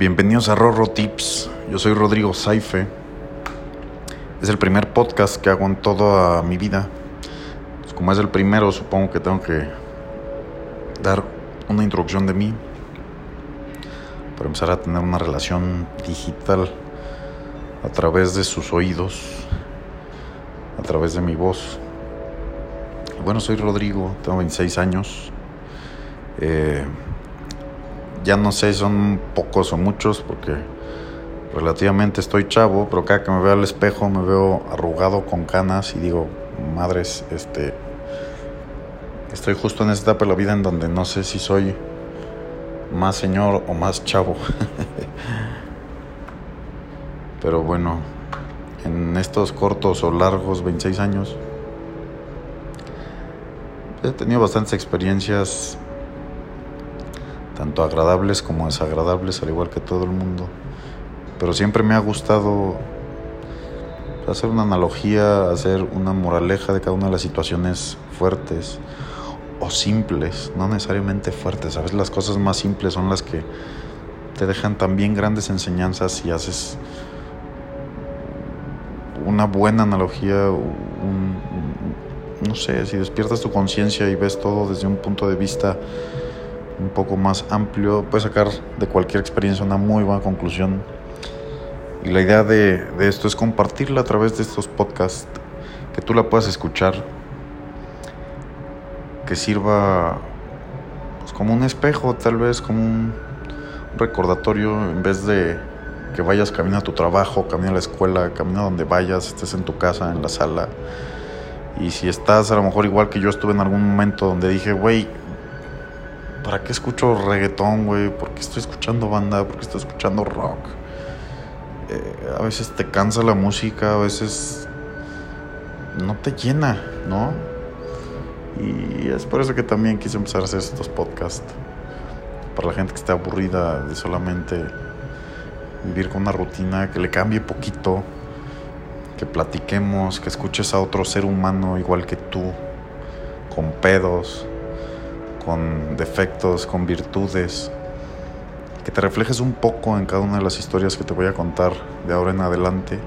Bienvenidos a Rorro Tips. Yo soy Rodrigo Saife. Es el primer podcast que hago en toda mi vida. Pues como es el primero, supongo que tengo que dar una introducción de mí para empezar a tener una relación digital a través de sus oídos, a través de mi voz. Bueno, soy Rodrigo, tengo 26 años. Eh, ya no sé, son pocos o muchos porque relativamente estoy chavo, pero cada que me veo al espejo me veo arrugado con canas y digo, madres, este, estoy justo en esta etapa de la vida en donde no sé si soy más señor o más chavo. pero bueno, en estos cortos o largos 26 años he tenido bastantes experiencias tanto agradables como desagradables, al igual que todo el mundo. Pero siempre me ha gustado hacer una analogía, hacer una moraleja de cada una de las situaciones fuertes o simples, no necesariamente fuertes. A veces las cosas más simples son las que te dejan también grandes enseñanzas y haces una buena analogía, no sé, si despiertas tu conciencia y ves todo desde un punto de vista un poco más amplio, puedes sacar de cualquier experiencia una muy buena conclusión. Y la idea de, esto es compartirla a través de estos podcasts, que tú la puedas escuchar, que sirva pues, como un espejo, tal vez como un recordatorio, en vez de que vayas camino a tu trabajo, camino a la escuela, camino a donde vayas, estés en tu casa, en la sala. Y si estás a lo mejor igual que yo estuve en algún momento donde dije, güey, ¿para qué escucho reggaetón, güey? ¿Por qué estoy escuchando banda? ¿Por qué estoy escuchando rock? Eh, a veces te cansa la música, a veces no te llena, ¿no? Y es por eso que también quise empezar a hacer estos podcasts. Para la gente que esté aburrida de solamente vivir con una rutina, que le cambie poquito, que platiquemos, que escuches a otro ser humano igual que tú, con pedos, con defectos, con virtudes, que te reflejes un poco en cada una de las historias que te voy a contar de ahora en adelante.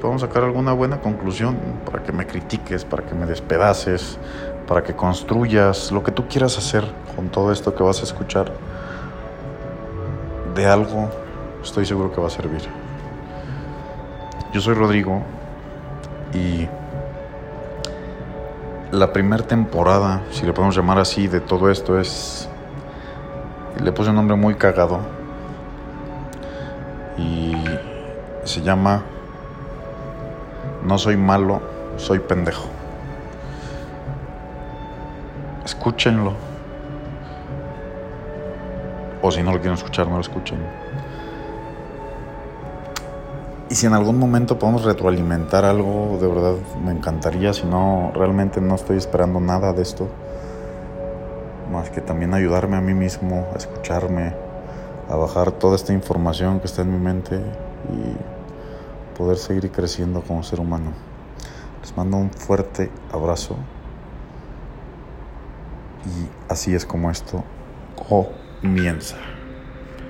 Podemos sacar alguna buena conclusión para que me critiques, para que me despedaces, para que construyas lo que tú quieras hacer con todo esto que vas a escuchar. De algo estoy seguro que va a servir. Yo soy Rodrigo y la primera temporada, si le podemos llamar así, de todo esto es... Le puse un nombre muy cagado. Y se llama No soy malo, soy pendejo. Escúchenlo. O si no lo quieren escuchar, no lo escuchen. Y si en algún momento podemos retroalimentar algo, de verdad me encantaría. Si no, realmente no estoy esperando nada de esto. Más que también ayudarme a mí mismo, a escucharme, a bajar toda esta información que está en mi mente y poder seguir creciendo como ser humano. Les mando un fuerte abrazo. Y así es como esto comienza.